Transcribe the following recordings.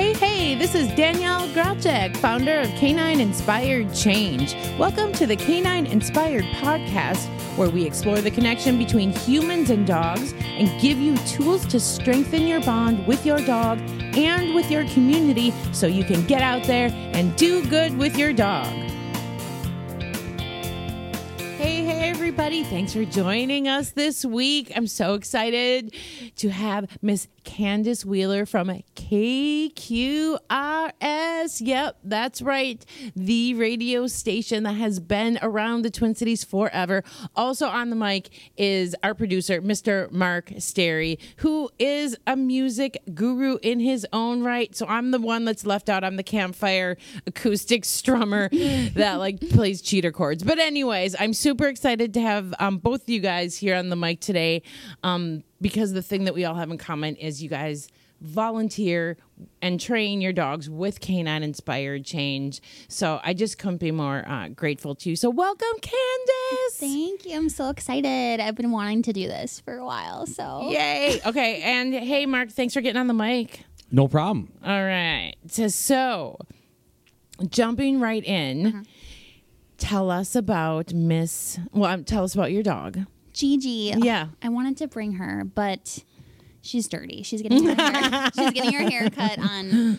Hey, hey, this is Danielle Grauchek, founder of Canine Inspired Change. Welcome to the Canine Inspired Podcast, where we explore the connection between humans and dogs and give you tools to strengthen your bond with your dog and with your community so you can get out there and do good with your dog. Hey, hey, everybody. Thanks for joining us this week. I'm so excited to have Miss Candace Wheeler from KQRS. Yep, that's right. The radio station that has been around the Twin Cities forever. Also on the mic is our producer, Mr. Mark Sterry, who is a music guru in his own right. So I'm the one that's left out. I'm the campfire acoustic strummer that like plays cheater chords. But anyways, I'm super excited to have um, both of you guys here on the mic today. Um, because the thing that we all have in common is you guys volunteer and train your dogs with canine inspired change. So I just couldn't be more uh, grateful to you. So welcome, Candace. Thank you. I'm so excited. I've been wanting to do this for a while. So Yay. Okay. And hey, Mark, thanks for getting on the mic. No problem. All right. So, so jumping right in, Uh-huh. tell us about Miss, well, um, tell us about your dog. Gigi. Yeah. I wanted to bring her, but she's dirty. She's getting her hair, she's getting her hair cut on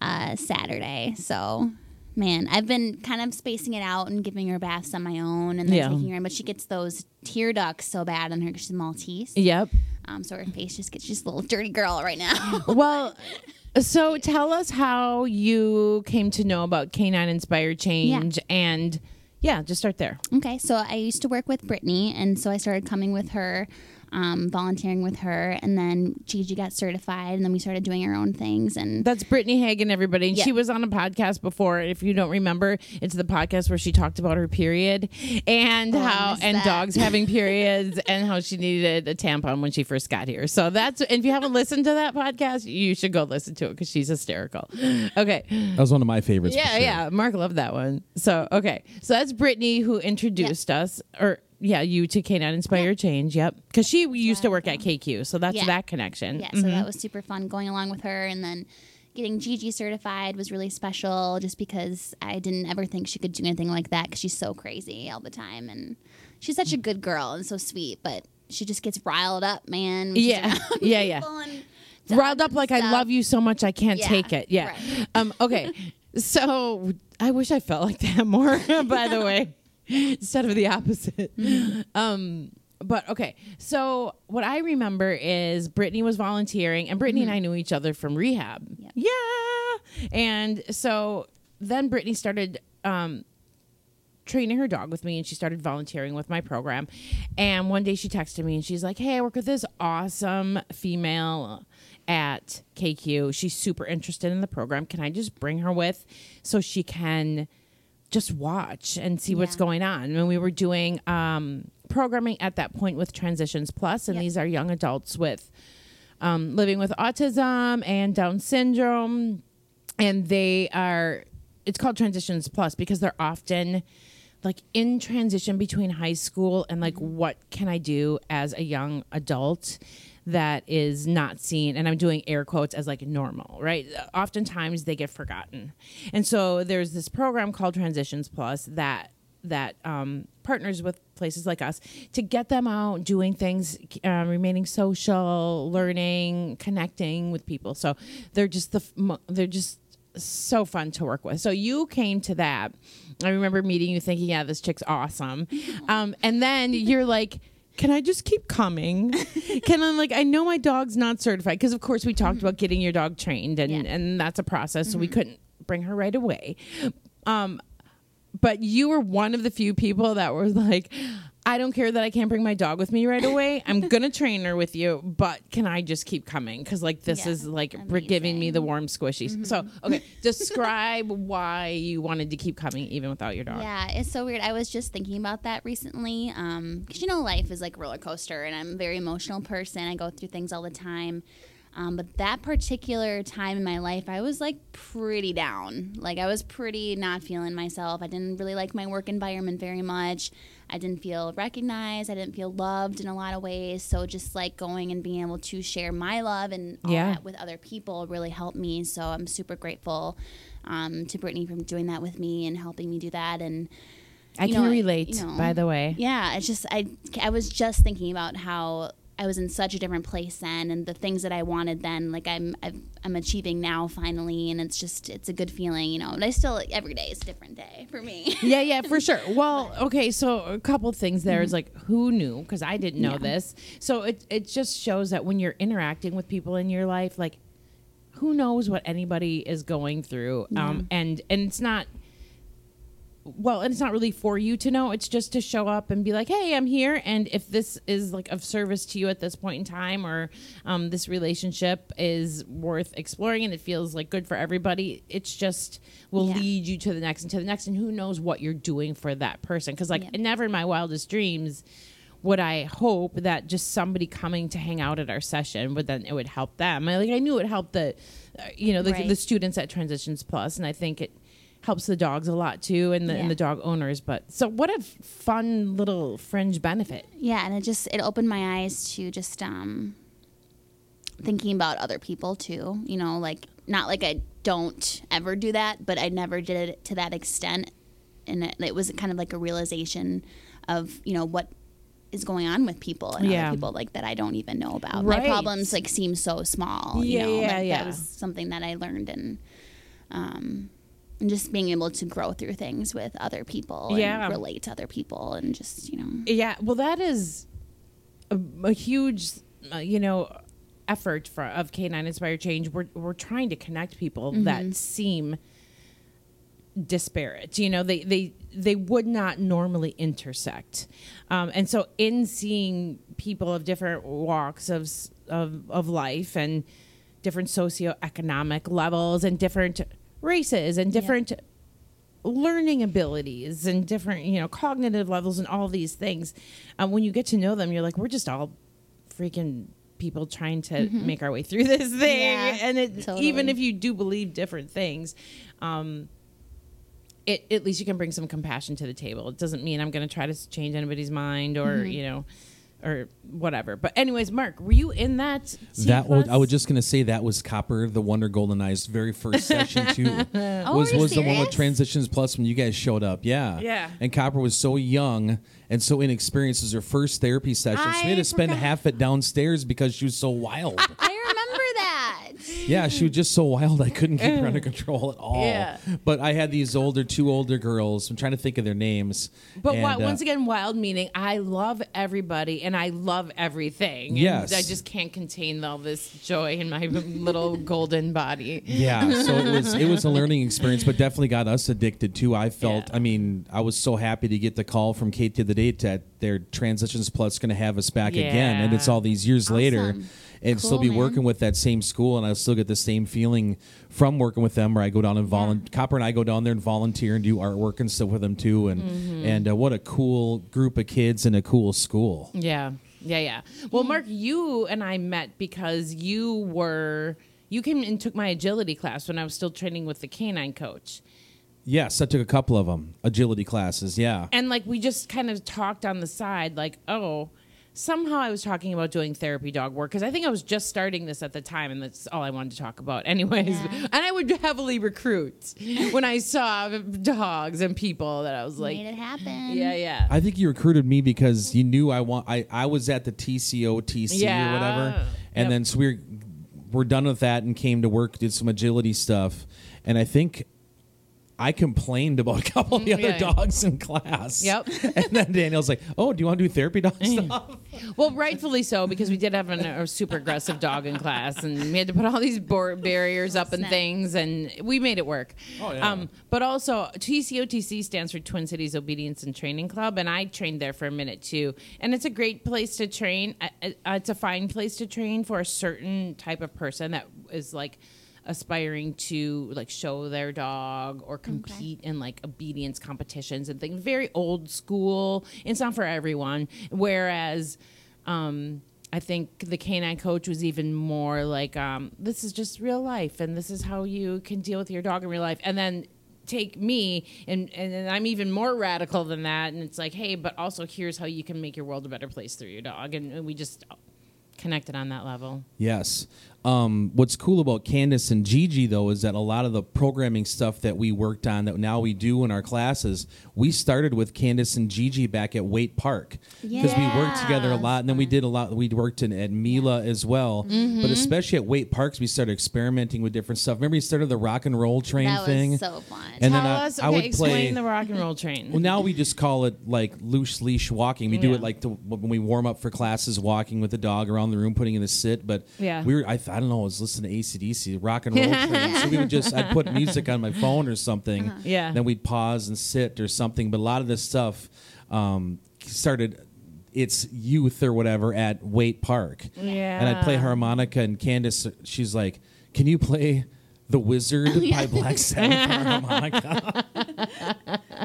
uh, Saturday. So man, I've been kind of spacing it out and giving her baths on my own and then Yeah. taking her in, but she gets those tear ducts so bad on her 'cause she's Maltese. Yep. Um, so her face just gets she's a little dirty girl right now. Well, so tell us how you came to know about Canine Inspired Change and yeah, just start there. Okay, so I used to work with Brittany, and so I started coming with her, um, volunteering with her, and then Gigi got certified, and then we started doing our own things. And That's Brittany Hagen, everybody. And Yeah. She was on a podcast before. If you don't remember, it's the podcast where she talked about her period and Oh, how and that. dogs having periods and how she needed a tampon when she first got here. So that's if you haven't listened to that podcast, you should go listen to it because she's hysterical. Okay. That was one of my favorites. for Yeah, sure. yeah. Mark loved that one. So okay, so that's Brittany who introduced us, or yeah, you to Canine Inspired Change. Yep, because she used to work at KQ, so that's Yeah. that connection. yeah, so that was super fun going along with her, and then getting Gigi certified was really special, just because I didn't ever think she could do anything like that because she's so crazy all the time, and she's such a good girl and so sweet, but she just gets riled up, man. Yeah. Yeah, yeah. riled up like I love you so much I can't Yeah, take it. Yeah. right. Um. Okay. so I wish I felt like that more. by the way, instead of the opposite. Mm-hmm. Um. But okay, so what I remember is Brittany was volunteering, and Brittany and I knew each other from rehab. Mm-hmm. Yep. Yeah, and so then Brittany started um, training her dog with me and she started volunteering with my program. And one day she texted me and she's like, Hey, I work with this awesome female at KQ. She's super interested in the program. Can I just bring her with so she can just watch and see what's Yeah. going on? And we were doing um, programming at that point with Transitions Plus, and Yep. these are young adults with um, living with autism and Down syndrome and they are it's called transitions plus because they're often like in transition between high school and like what can i do as a young adult that is not seen and i'm doing air quotes as like normal right? Oftentimes they get forgotten. And so there's this program called transitions plus that that um, partners with places like us to get them out doing things uh, remaining social learning connecting with people. So they're just the they're just so fun to work with. So you came to that. I remember meeting you thinking yeah this chick's awesome. Um, and then you're like can I just keep coming? Can I like I know my dog's not certified because of course we talked about getting your dog trained and Yeah. and that's a process so we couldn't bring her right away. Um but you were one of the few people that were like I don't care that I can't bring my dog with me right away. I'm gonna train her with you, but can I just keep coming? Because like this Yeah, is like we're giving me the warm squishies. So okay, describe why you wanted to keep coming even without your dog. Yeah, it's so weird. I was just thinking about that recently. Um, 'cause you know, life is like a roller coaster, and I'm a very emotional person. I go through things all the time. Um, but that particular time in my life, I was like pretty down. Like I was pretty not feeling myself. I didn't really like my work environment very much. I didn't feel recognized. I didn't feel loved in a lot of ways. So just like going and being able to share my love and all Yeah. that with other people really helped me. So I'm super grateful um, to Brittany for doing that with me and helping me do that. And I you can know, relate, you know, by the way. yeah, it's just I I was just thinking about how I was in such a different place then, and the things that I wanted then, like I'm I've, I'm achieving now finally, and it's just it's a good feeling, you know. But I still every day is a different day for me. yeah, yeah, for sure. Well, okay, so a couple things there is like who knew because I didn't know Yeah. this. So it it just shows that when you're interacting with people in your life, like who knows what anybody is going through, um, and and it's not. Well, and it's not really for you to know. It's just to show up and be like, "Hey, I'm here." And if this is like of service to you at this point in time, or um, this relationship is worth exploring and it feels like good for everybody, it's just will Yeah. lead you to the next and to the next. And who knows what you're doing for that person? Because like Yeah. never in my wildest dreams would I hope that just somebody coming to hang out at our session would then it would help them. I, like I knew it helped the, uh, you know, the, Right. the students at Transitions Plus, and I think it helps the dogs a lot too, and the and the dog owners. But so what a fun little fringe benefit. yeah, and it just it opened my eyes to just um thinking about other people too. You know, like not like I don't ever do that, but I never did it to that extent, and it, it was kind of like a realization of you know what is going on with people and Yeah. other people like that I don't even know about. Right. My problems like seem so small. You Yeah, know, yeah, like, yeah. That was something that I learned and um and just being able to grow through things with other people Yeah. and relate to other people and just you know Yeah, well, that is a, a huge, uh, you know, effort for of Canine Inspired Change. We're we're trying to connect people that seem disparate. You know, they they they would not normally intersect, um, and so in seeing people of different walks of of of life and different socioeconomic levels and different races and different learning abilities and different you know cognitive levels and all these things. Um, when you get to know them you're like we're just all freaking people trying to make our way through this thing. Yeah, and it, totally. even if you do believe different things um, it, at least you can bring some compassion to the table. It doesn't mean i'm going to try to change anybody's mind or Mm-hmm. you know or whatever but anyways mark were you in that That was, I was just gonna say that was Copper, the Wonder Golden Eyes very first session too. Oh, was was the one with? Transitions Plus when you guys showed up. Yeah. Yeah. And Copper was so young and so inexperienced. It was her first therapy session. so we had to spend half it downstairs because she was so wild. I remember that. yeah, she was just so wild I couldn't keep her under control at all. Yeah. But I had these older two older girls. I'm trying to think of their names. But And, uh, once again, wild meaning I love everybody and I love everything. And Yes. I just can't contain all this joy in my little golden body. Yeah, so it was it was a learning experience, but definitely got us addicted too. I felt, Yeah. I mean, I was so happy to get the call from Kate to the date that their Transitions Plus going to have us back again, and it's all these years later, And still be man. working with that same school, and I still get the same feeling from working with them. Where I go down and volunteer, Copper and I go down there and volunteer and do artwork and stuff with them too, and Mm-hmm. and uh, what a cool group of kids and a cool school. Yeah. Yeah, yeah. Well, Mark, you and I met because you were you came and took my agility class when I was still training with the canine coach. Yes, I took a couple of them agility classes. Yeah. And like we just kind of talked on the side like, "Oh, somehow I was talking about doing therapy dog work because I think I was just starting this at the time, and that's all I wanted to talk about, anyways. Yeah. And I would heavily recruit when I saw dogs and people that I was like, Made it happen. yeah, yeah, I think you recruited me because you knew I want. I, I was at the TCO TC Yeah. or whatever, and Yep. then so we're we're done with that and came to work, did some agility stuff, and I think I complained about a couple of the other Yeah. dogs in class. Yep. and then Daniel's like, "Oh, do you want to do therapy dog stuff?" Well, rightfully so because we did have an, a super aggressive dog in class, and we had to put all these bor- barriers up and things, and we made it work. Oh, yeah. Um, but also, TCOTC stands for Twin Cities Obedience and Training Club, and I trained there for a minute too. And it's a great place to train. Uh, uh, It's a fine place to train for a certain type of person that is like aspiring to like show their dog or compete in like obedience competitions and things very old school it's not for everyone whereas um I think the canine coach was even more like, um, this is just real life, and this is how you can deal with your dog in real life. And then take me, and and then I'm even more radical than that. And it's like, hey, but also here's how you can make your world a better place through your dog, and, and we just connected on that level. Yes. Um, what's cool about Candace and Gigi though is that a lot of the programming stuff that we worked on that now we do in our classes, we started with Candace and Gigi back at Waite Park because we worked together a lot, and then we did a lot. We worked in at Mila as well, Mm-hmm. but especially at Waite Parks, we started experimenting with different stuff. Remember, we started the rock and roll train that thing, was so fun. and Tell then I, us, I okay, would explain play. the rock and roll train. Well, now we just call it like loose leash walking. We do it like to, when we warm up for classes, walking with the dog around the room, putting in the sit. But Yeah. we were, I, th- I don't know, I was listening to ACDC, rock and roll. train. So we would just, I'd put music on my phone or something. Uh-huh. Yeah. Then we'd pause and sit or something. But a lot of this stuff um, started its youth or whatever at Waite Park. Yeah. And I'd play harmonica, and Candace, she's like, Can you play The Wizard by Black Sabbath on harmonica?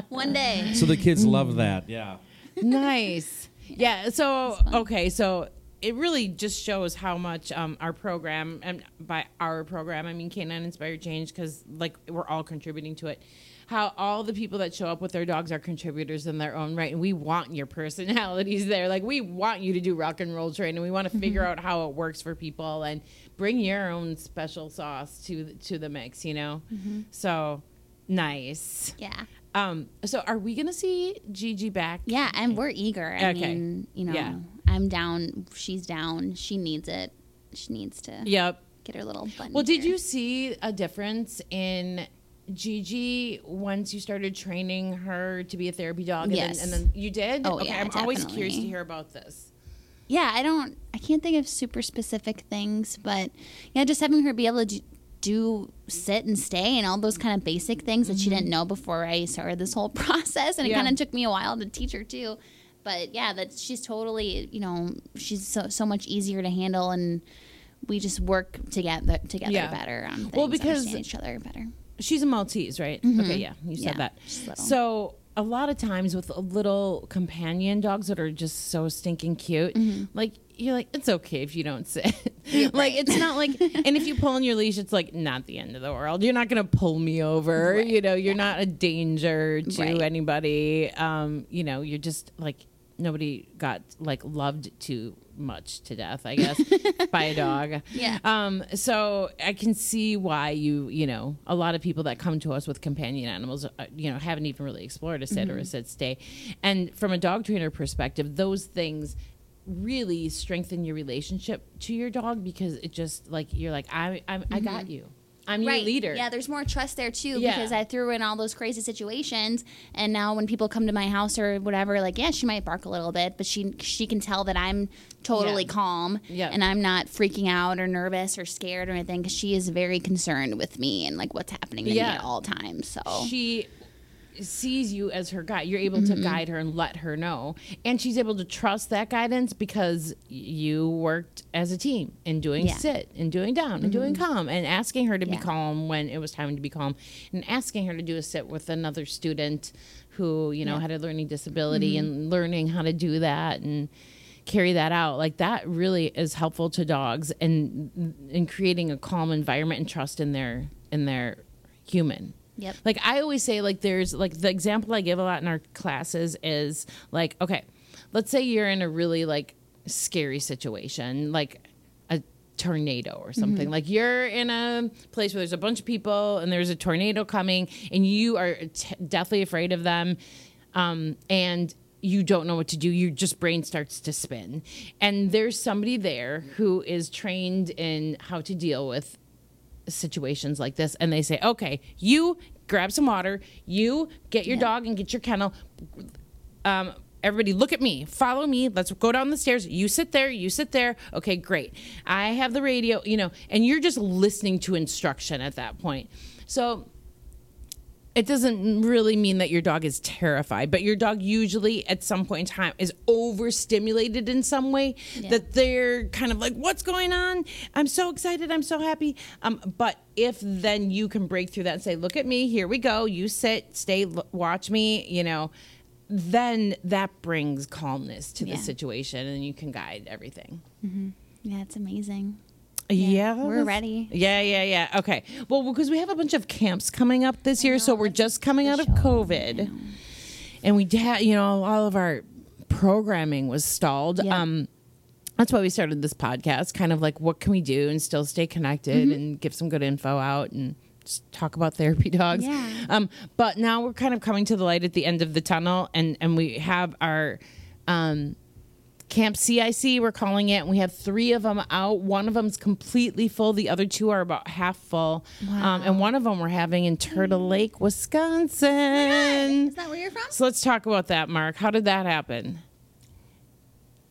One day. so the kids love that. Yeah. nice. Yeah. So okay. So it really just shows how much um, our program, and by our program, I mean Canine Inspired Change, because like we're all contributing to it. How all the people that show up with their dogs are contributors in their own right, and we want your personalities there. Like we want you to do rock and roll train, and we want to figure out how it works for people and bring your own special sauce to the, to the mix. You know. So nice. Yeah. Um. So are we gonna see Gigi back? Yeah, and we're eager. I Okay. mean, you know, Yeah. I'm down. She's down. She needs it. She needs to Yep. get her little button. Well, did here. you see a difference in Gigi once you started training her to be a therapy dog? Yes. And then, and then you did? Oh, okay, yeah, I'm always curious to hear about this. Yeah, I don't. I can't think of super specific things, but yeah, just having her be able to do, do sit and stay and all those kind of basic things that she mm-hmm. didn't know before I started this whole process, and it kind of took me a while to teach her too. But yeah, that she's totally, you know, she's so so much easier to handle, and we just work together together Yeah. better on things. Well, because- each other better. She's a Maltese, right? Okay, yeah, you said Mm-hmm. Yeah, that. So a lot of times with little companion dogs that are just so stinking cute, Mm-hmm. like you're like, it's okay if you don't sit. like it's not like, and if you pull on your leash, it's like not the end of the world. You're not gonna pull me over. Right, You know, you're not a danger to Right. anybody. Um, you know, you're just like nobody got like loved too much to death, I guess, by a dog. Yeah. Um, so I can see why you, you know, a lot of people that come to us with companion animals, uh, you know, haven't even really explored a sit or a sit stay. And from a dog trainer perspective, those things really strengthen your relationship to your dog because it just like you're like I, I'm, I got you. I'm your leader. Yeah, there's more trust there too Yeah. because I threw in all those crazy situations, and now when people come to my house or whatever, like yeah, she might bark a little bit, but she she can tell that I'm totally Yeah. calm, Yeah. and I'm not freaking out or nervous or scared or anything because she is very concerned with me and like what's happening to Yeah. me at all times. So she sees you as her guide. You're able to mm-hmm. guide her and let her know. And she's able to trust that guidance because you worked as a team in doing Yeah. sit and doing down and doing mm-hmm. calm and asking her to be calm when it was time to be calm and asking her to do a sit with another student who, you know, Yeah. had a learning disability mm-hmm. and learning how to do that and carry that out like that really is helpful to dogs and in creating a calm environment and trust in their in their human Yep. like I always say, like there's like the example I give a lot in our classes is like, okay, let's say you're in a really like scary situation, like a tornado or something. Like you're in a place where there's a bunch of people and there's a tornado coming, and you are t- deathly afraid of them, um, and you don't know what to do. Your just brain starts to spin, and there's somebody there who is trained in how to deal with situations like this and they say okay you grab some water you get your Yeah. dog and get your kennel. Um, everybody look at me follow me let's go down the stairs. You sit there you sit there. Okay great. I have the radio you know and you're just listening to instruction at that point. So it doesn't really mean that your dog is terrified, but your dog usually at some point in time is overstimulated in some way Yeah. that they're kind of like, what's going on? I'm so excited. I'm so happy. Um, but if then you can break through that and say, look at me, here we go. You sit, stay, l- watch me, you know, then that brings calmness to the situation and you can guide everything. Yeah, it's amazing. Yeah, we're ready. Yeah, yeah, yeah. Okay. Well, because we have a bunch of camps coming up this year, so we're just coming out of COVID, and we had, you know, all of our programming was stalled. Yeah. Um, that's why we started this podcast. Kind of like, what can we do and still stay connected Mm-hmm. and give some good info out and just talk about therapy dogs. Yeah. Um, but now we're kind of coming to the light at the end of the tunnel, and and we have our. Um, Camp CIC, we're calling it. and We have three of them out. One of them's completely full. The other two are about half full. Um, and one of them we're having in Turtle Lake, Wisconsin. Is that where you're from? So let's talk about that, Mark. How did that happen?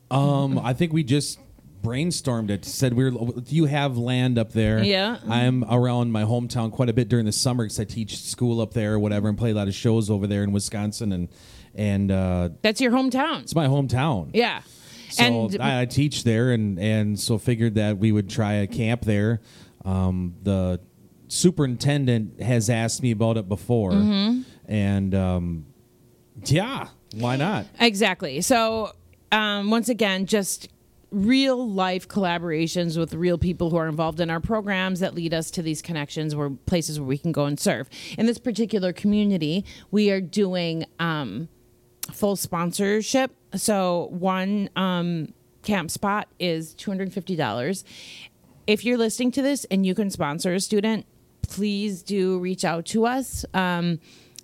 Um, I think we just brainstormed it. Said we are you have land up there. Yeah. I'm around my hometown quite a bit during the summer because I teach school up there or whatever, and play a lot of shows over there in Wisconsin, and and uh, That's your hometown. it's my hometown. Yeah. So and I, I teach there, and and so figured that we would try a camp there. Um, the superintendent has asked me about it before, Mm-hmm. and um, yeah, why not? Exactly. So, um, once again, just real life collaborations with real people who are involved in our programs that lead us to these connections where places where we can go and serve. In this particular community, we are doing um, full sponsorship. So, one um, camp spot is $250. If you're listening to this and you can sponsor a student, please do reach out to us. Um,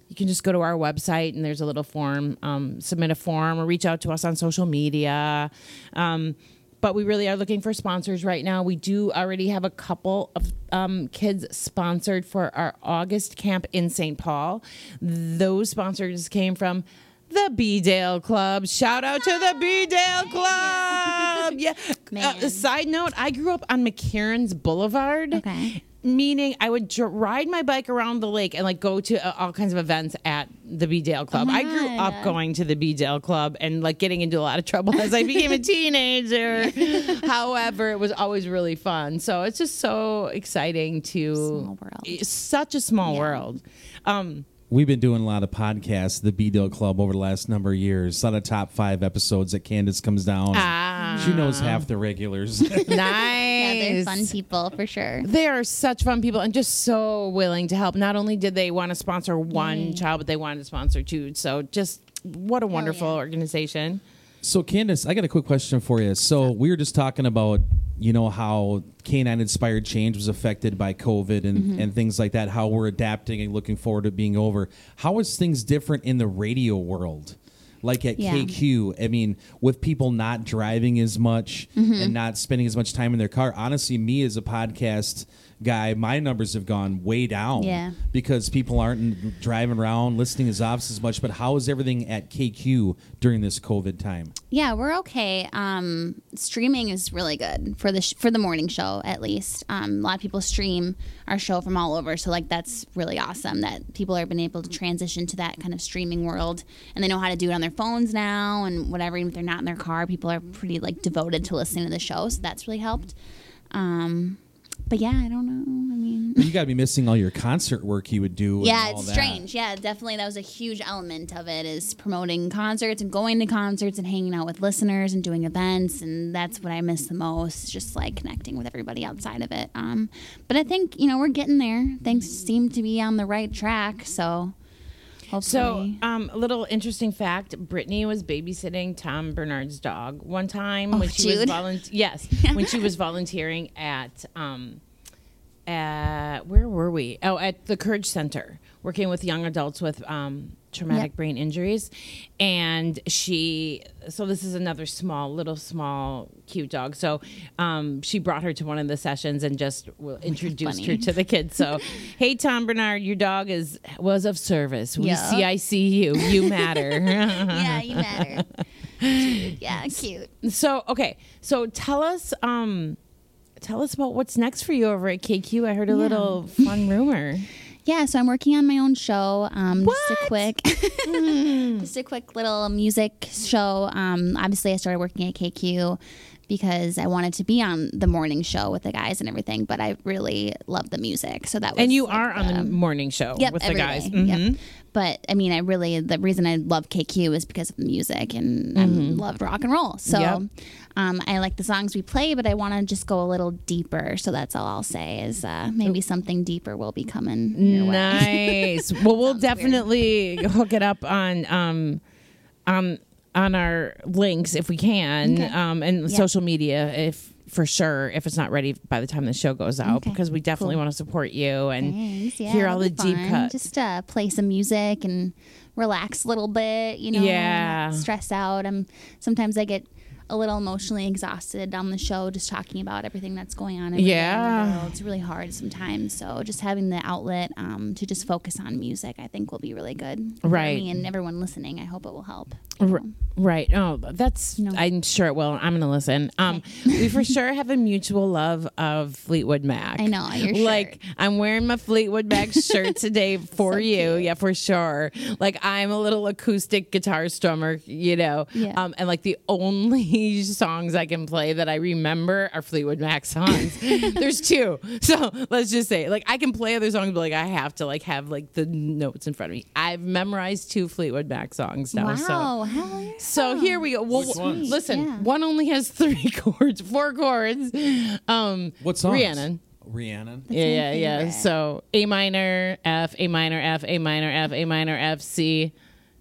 you can just go to our website and there's a little form, um, submit a form or reach out to us on social media. Um, but we really are looking for sponsors right now. We do already have a couple of um, kids sponsored for our August camp in St. Paul. Those sponsors came from the B-Dale Club. Shout out to the B-Dale Club. Yeah. Uh, side note, I grew up on McCarrons Boulevard. Okay. Meaning, I would dr- ride my bike around the lake and like go to uh, all kinds of events at the B Dale Club. I grew God. up going to the B Dale Club and like getting into a lot of trouble as I became a teenager. However, it was always really fun. So it's just so exciting to Small world. It's such a small world. Um, We've been doing a lot of podcasts, the B Dale Club, over the last number of years. A lot of top five episodes that Candace comes down. ah, She knows half the regulars. nice. Yeah, they're fun people for sure. They are such fun people and just so willing to help. Not only did they want to sponsor one child, but they wanted to sponsor two. So just what a wonderful yeah. organization. so, Candace, I got a quick question for you. So, we were just talking about, you know, how canine inspired change was affected by COVID and, Mm-hmm. and things like that, how we're adapting and looking forward to being over. How is things different in the radio world? Like at Yeah. KQ, I mean, with people not driving as much Mm-hmm. and not spending as much time in their car. Honestly, me as a podcast guy, my numbers have gone way down Yeah. because people aren't driving around listening as office as much. But how is everything at KQ during this COVID time? Yeah, we're okay. Um, streaming is really good for the sh- for the morning show at least. Um, a lot of people stream our show from all over, so like that's really awesome that people are been able to transition to that kind of streaming world, and they know how to do it on their phones now and whatever. Even if they're not in their car, people are pretty like devoted to listening to the show, so that's really helped. Um, but yeah, I don't know. I mean, You got to be missing all your concert work you would do. and yeah, it's that. strange. Yeah, definitely that was a huge element of it is promoting concerts and going to concerts and hanging out with listeners and doing events and that's what I miss the most, just like connecting with everybody outside of it. Um, but I think, you know, we're getting there. Things seem to be on the right track, so So, um, a little interesting fact: Brittany was babysitting Tom Barnard's dog one time when she was Jude? volunteering. Yes, when she was volunteering at um, at where were we? Oh, at the Courage Center, working with young adults with um, traumatic Yep. brain injuries, and she. So this is another small, little small, cute dog. So um, she brought her to one of the sessions and just well, introduced her to the kids. So, hey, Tom Barnard, your dog is was of service. We Yeah. see, I see you. You matter. yeah, you matter. Yeah, cute. so, okay. So tell us, um, tell us about what's next for you over at KQ. I heard a little fun rumor. Yeah, so I'm working on my own show. Um, just a quick, just a quick little music show. Um, obviously, I started working at KQ because I wanted to be on the morning show with the guys and everything. But I really love the music, so that was And you like, are on the morning show Yep, with the guys. day. Yep. But I mean, I really the reason I love KQ is because of the music and I loved rock and roll. So Mm-hmm. Yep. um, I like the songs we play, but I want to just go a little deeper. So that's all I'll say is uh, maybe something deeper will be coming. Nice. well, we'll definitely hook it up on um um on our links if we can, Okay. um, and Yeah. social media if for sure if it's not ready by the time the show goes out Okay. because we definitely Cool. want to support you and Yeah, hear all the deep fun. cuts. Just uh, play some music and relax a little bit. You know, Yeah. stress out. I'm sometimes I get a little emotionally exhausted on the show just talking about everything that's going on. every day in the Yeah. it's really hard sometimes. So just having the outlet um, to just focus on music, I think, will be really good. Right. me and everyone listening, I hope it will help. you R- know. Right. Oh, that's. No. I'm sure it will. I'm going to listen. Um, we for sure have a mutual love of Fleetwood Mac. I know, Like shirt. I'm wearing my Fleetwood Mac shirt today for So you. cute. Yeah, for sure. Like I'm a little acoustic guitar strummer, you know. Yeah. Um, and like the only songs I can play that I remember are Fleetwood Mac songs. There's two. So let's just say, like, I can play other songs, but like I have to like have like the notes in front of me. I've memorized two Fleetwood Mac songs now. So Wow, hell yeah. so here we go. Well, Which ones? listen, Yeah. one only has three chords, four chords. Um, What songs? Rhiannon. Rhiannon. Yeah, yeah, yeah. So A minor, F, A minor, F, A minor, F, A minor, F, C,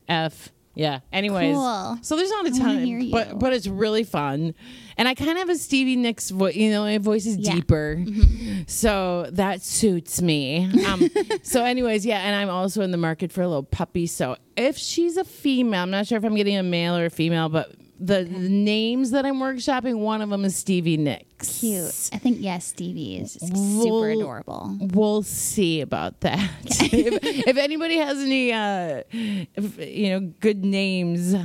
F. Yeah. Anyways, Cool. so there's not a ton, but but it's really fun, and I kind of have a Stevie Nicks voice. You know, my voice is Yeah. Mm-hmm. deeper, so that suits me. Um, so, anyways, yeah, and I'm also in the market for a little puppy. So, if she's a female, I'm not sure if I'm getting a male or a female, but the, the names that I'm workshopping, one of them is Stevie Nicks. Cute. I think yes, Stevie is super adorable. We'll see about that. if, if anybody has any, uh, if, you know, good names uh,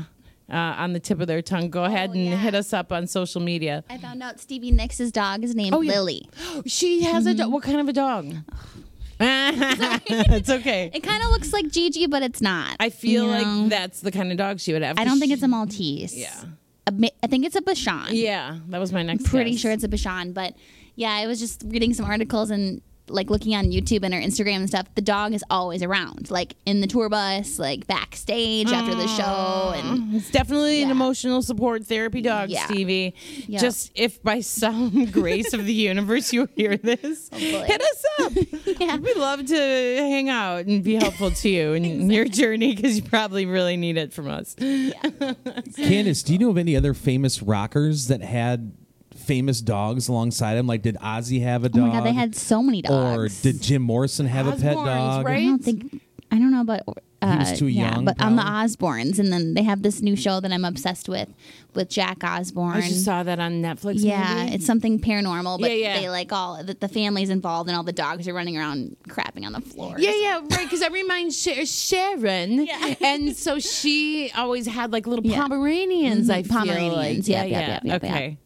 on the tip of their tongue, go ahead and Oh, yeah. hit us up on social media. I found out Stevie Nicks' dog is named Oh, yeah. Lily. She has a dog. What kind of a dog? it's okay. It kind of looks like Gigi, but it's not. I feel you know? like that's the kind of dog she would have. I don't think it's a Maltese. Yeah. A I think it's a Bichon. Yeah, that was my next. Pretty guess. sure it's a Bichon, but yeah, I was just reading some articles and like looking on YouTube and her Instagram and stuff. The dog is always around, like in the tour bus, like backstage after the show, and It's definitely an emotional support therapy dog, Yeah. Stevie. Yep. Just if by some grace of the universe you hear this, Oh, hit us up. Yeah. We'd love to hang out and be helpful to you in your journey because you probably really need it from us. Candace, do you know of any other famous rockers that had famous dogs alongside him? Like, did Ozzy have a dog? oh my god, they had so many dogs. Or did Jim Morrison have a pet dog? right? I don't think I don't know about. Uh, was too yeah, young, but on the. Osbournes, and then they have this new show that I'm obsessed with, with Jack Osbourne. I just saw that on Netflix. Yeah, maybe? it's something paranormal, but Yeah, yeah. they like all the, the family's involved and all the dogs are running around crapping on the floor. Yeah, yeah, right. Because I remind Sh- Sharon, Yeah. and so she always had like little Yeah. Pomeranians. Mhm, I feel Pomeranians. like. Yep, yep, yep, yep, okay.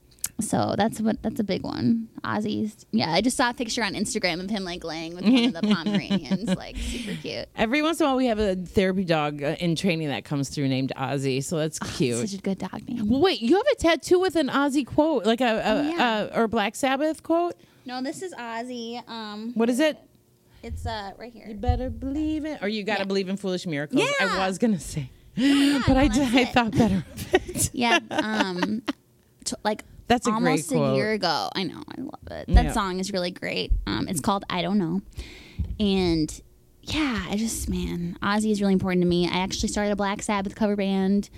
So that's what that's a big one. Ozzy's. Yeah, I just saw a picture on Instagram of him like laying with one of the Pomeranians, like super cute. Every once in a while, we have a therapy dog uh, in training that comes through named Ozzy, so that's cute. Such a good dog name. well, wait, you have a tattoo with an Ozzy quote, like a, a, Oh, yeah. a or Black Sabbath quote. No, this is Ozzy. Um, What is it? It's uh right here. You better believe it, or you gotta Yeah. believe in foolish miracles. I Yeah. was gonna say, but no, I that's did. I it. thought better of it. Yeah. Um, t- like That's a great almost a year ago. I know. I love it. That Yeah. song is really great. Um, it's called I Don't Know, and yeah, I just man, Ozzy is really important to me. I actually started a Black Sabbath cover band,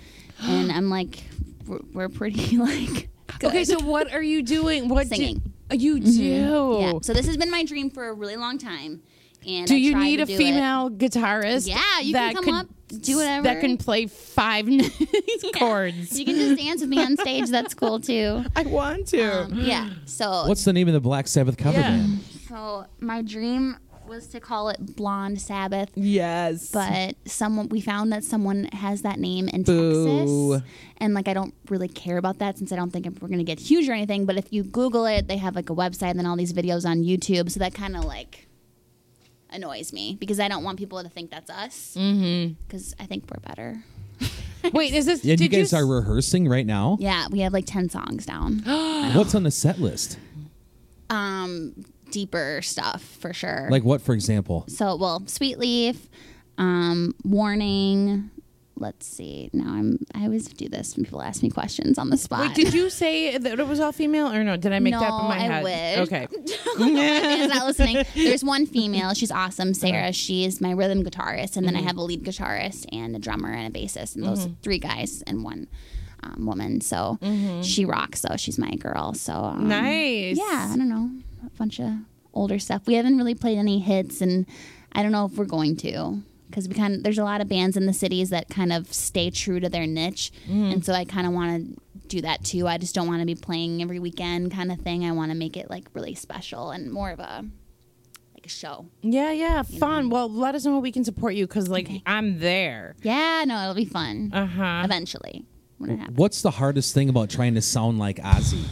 and I'm like, we're, we're pretty like. Good. Okay, so what are you doing? What do- Singing. Mm-hmm. Oh, you do? yeah. So this has been my dream for a really long time. And Do I you need a do it. female guitarist? Yeah, you that can come could- up, do whatever. That can play five Yeah. chords. You can just dance with me on stage. That's cool too. I want to. Um, yeah. So What's the name of the Black Sabbath cover Yeah. band? so my dream was to call it Blonde Sabbath. yes. but someone we found that someone has that name in Boo. Texas, and like I don't really care about that since I don't think we're gonna get huge or anything. But if you Google it, they have like a website and then all these videos on YouTube, so that kind of like annoys me because I don't want people to think that's us mm-hmm. because I think we're better. Wait, is this? And you did guys s- are rehearsing right now. Yeah, we have like 10 songs down. What's on the set list? um, deeper stuff for sure. Like what, for example? so, well, Sweet Leaf, um, Warning. Let's see. Now I'm. I always do this when people ask me questions on the spot. Wait, did you say that it was all female or no? Did I make that up in No, my I head? wish. Okay. is not listening. There's one female. She's awesome, Sarah. She is my rhythm guitarist, and then Mm-hmm. I have a lead guitarist and a drummer and a bassist, and those three guys and one um, woman. So she rocks. So she's my girl. So um, Mm-hmm. Nice. Yeah, I don't know, a bunch of older stuff. We haven't really played any hits, and I don't know if we're going to. Because we kind of there's a lot of bands in the cities that kind of stay true to their niche, Mm. and so I kind of want to do that too. I just don't want to be playing every weekend kind of thing. I want to make it like really special and more of a like a show. Yeah, yeah, fun. Well, let us know how we can support you because, like, Okay. I'm there. Yeah, no, it'll be fun Uh huh. eventually when it happens. What's the hardest thing about trying to sound like Ozzy?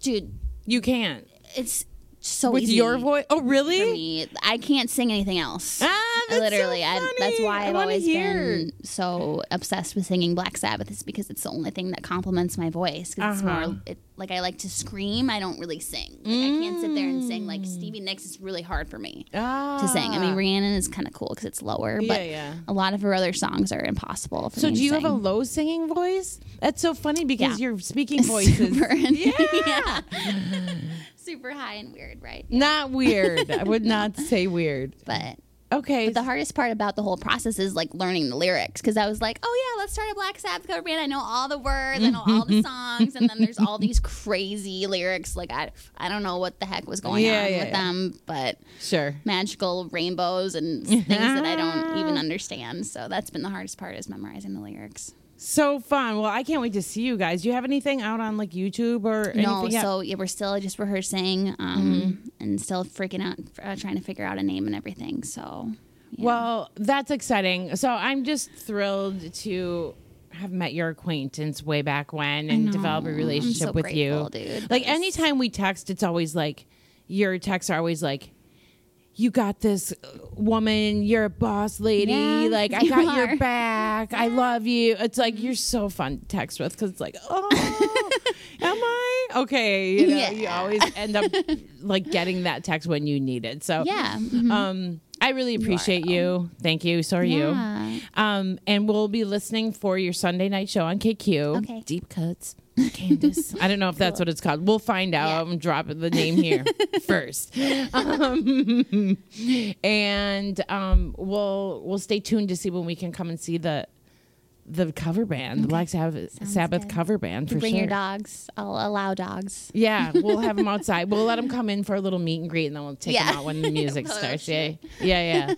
Dude, You can't it's so with easy your voice. Oh, really? I can't sing anything else. Ah, that's Literally, so I, that's why I've always hear. been so obsessed with singing Black Sabbath. Is because it's the only thing that complements my voice. 'Cause it's Uh-huh. more it, like I like to scream. I don't really sing. Like I can't sit there and sing. Like Stevie Nicks is really hard for me Ah. to sing. I mean, Rhiannon is kind of cool because it's lower, but Yeah, yeah. a lot of her other songs are impossible. For So do you have a low singing voice? That's so funny because Yeah. your speaking voice is Super, Yeah. yeah. Super high and weird, right? not weird. I would not say weird. But Okay. But the hardest part about the whole process is like learning the lyrics because I was like, oh yeah, let's start a Black Sabbath cover band. I know all the words, I know all the songs, and then there's all these crazy lyrics. Like I, I don't know what the heck was going Yeah, on yeah, with yeah. them, but sure. magical rainbows and things that I don't even understand. So that's been the hardest part is memorizing the lyrics. So fun. Well, I can't wait to see you guys. Do you have anything out on like YouTube or No, anything? yet? so yeah, we're still just rehearsing um, and still freaking out, uh, trying to figure out a name and everything. So. yeah. Well, that's exciting. So I'm just thrilled to have met your acquaintance way back when and develop a relationship so with grateful, you. dude. Like anytime we text, it's always like your texts are always like, "You got this, uh, woman. You're a boss lady. Yeah, like I you got are. your back. I love you." It's like you're so fun to text with because it's like, "Oh, am I okay?" You know, you always end up like getting that text when you need it. So yeah. mhm. um, I really appreciate you. Thank you. So are you. Um, and we'll be listening for your Sunday night show on KQ. Okay. Deep cuts. Candace. I don't know if that's what it's called. We'll find out. Yeah. I'm dropping the name here first. Um, and um, we'll we'll stay tuned to see when we can come and see the the cover band, the Black Sabbath, Sabbath good. cover band for bring sure. your dogs. I'll allow dogs. Yeah, we'll have them outside. We'll let them come in for a little meet and greet, and then we'll take them out when the music Oh, starts. Yeah, yeah, yeah.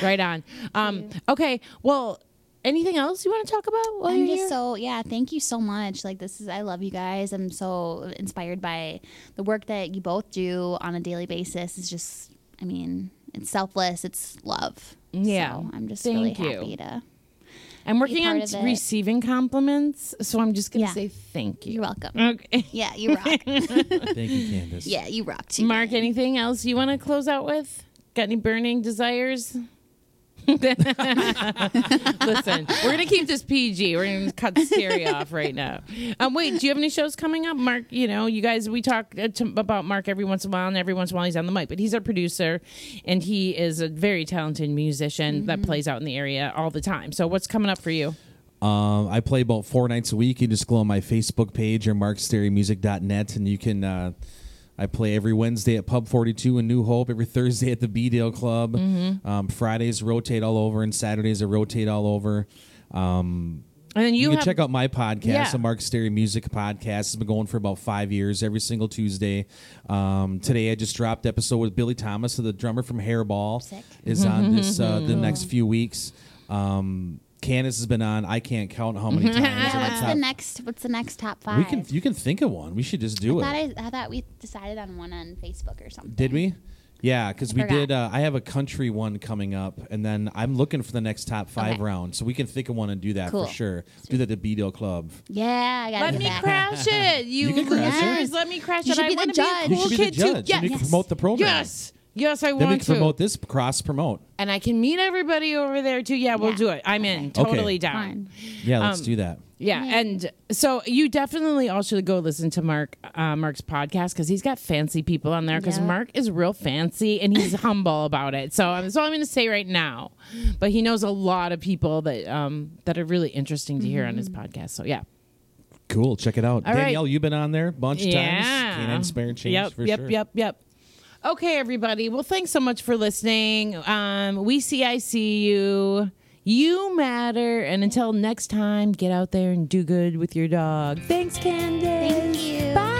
right on. Um, okay. Well, anything else you want to talk about while I'm you're just here? so yeah. Thank you so much. Like this is I love you guys. I'm so inspired by the work that you both do on a daily basis. It's just I mean it's selfless. It's love. Yeah. So I'm just Thank really you. happy to. I'm working on receiving compliments, so I'm just gonna Yeah. say thank you. You're welcome. Okay. Yeah, you rock. Thank you, Candace. yeah, you rock too. Mark, anything else you want to close out with? Got any burning desires? Listen, we're gonna keep this PG. We're gonna cut Siri off right now. Um, wait, do you have any shows coming up, Mark? You know, you guys, we talk uh, to, about Mark every once in a while, and every once in a while he's on the mic. But he's our producer, and he is a very talented musician that plays out in the area all the time. So, what's coming up for you? Um, I play about four nights a week. You just go on my Facebook page or marksterrymusic.net and you can. Uh, I play every Wednesday at Pub 42 in New Hope, every Thursday at the B-Dale Club. Mm-hmm. Um, Fridays rotate all over, and Saturdays I rotate all over. Um, And then you, you, can have check out my podcast, Yeah. the Mark Sterry Music Podcast. It's been going for about five years, every single Tuesday. Um, today I just dropped episode with Billy Thomas, so the drummer from Hairball, Sick. is on this uh, the next few weeks. Um, Candace has been on. I can't count how many times. in Yeah, the what's the top- next? What's the next top five? we can you can think of one. We should just do I it. thought I, I thought we decided on one on Facebook or something. Did we? Yeah, because we forgot. did. Uh, I have a country one coming up, and then I'm looking for the next top five Okay. round, so we can think of one and do that Cool. for sure. Do that at B-Dale Club. Yeah, I gotta Let me back. crash it. You, You can crash it. losers, let me crash You it. should I be the wanna judge. Be a You should be the kid too. judge, and you Yes. can promote the program. Yes. Yes, I Then we can to. promote this cross promote. and I can meet everybody over there too. Yeah, we'll Yeah. do it. I'm in. Totally down. Fine. Yeah, let's Um, do that. Yeah, and so you definitely all should go listen to Mark uh, Mark's podcast because he's got fancy people on there. Because Yeah. Mark is real fancy and he's humble about it. So that's all I'm going to say right now. But he knows a lot of people that um, that are really interesting to hear on his podcast. So yeah, Cool. Check it out. All right. Danielle, you've been on there a bunch of times. yeah. Canine Inspired Change Yep, for yep, sure. yep, yep. Okay, everybody. Well, thanks so much for listening. Um, we see, I see you. You matter. And until next time, get out there and do good with your dog. Thanks, Candace. Thank you.